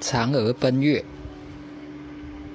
嫦娥奔月。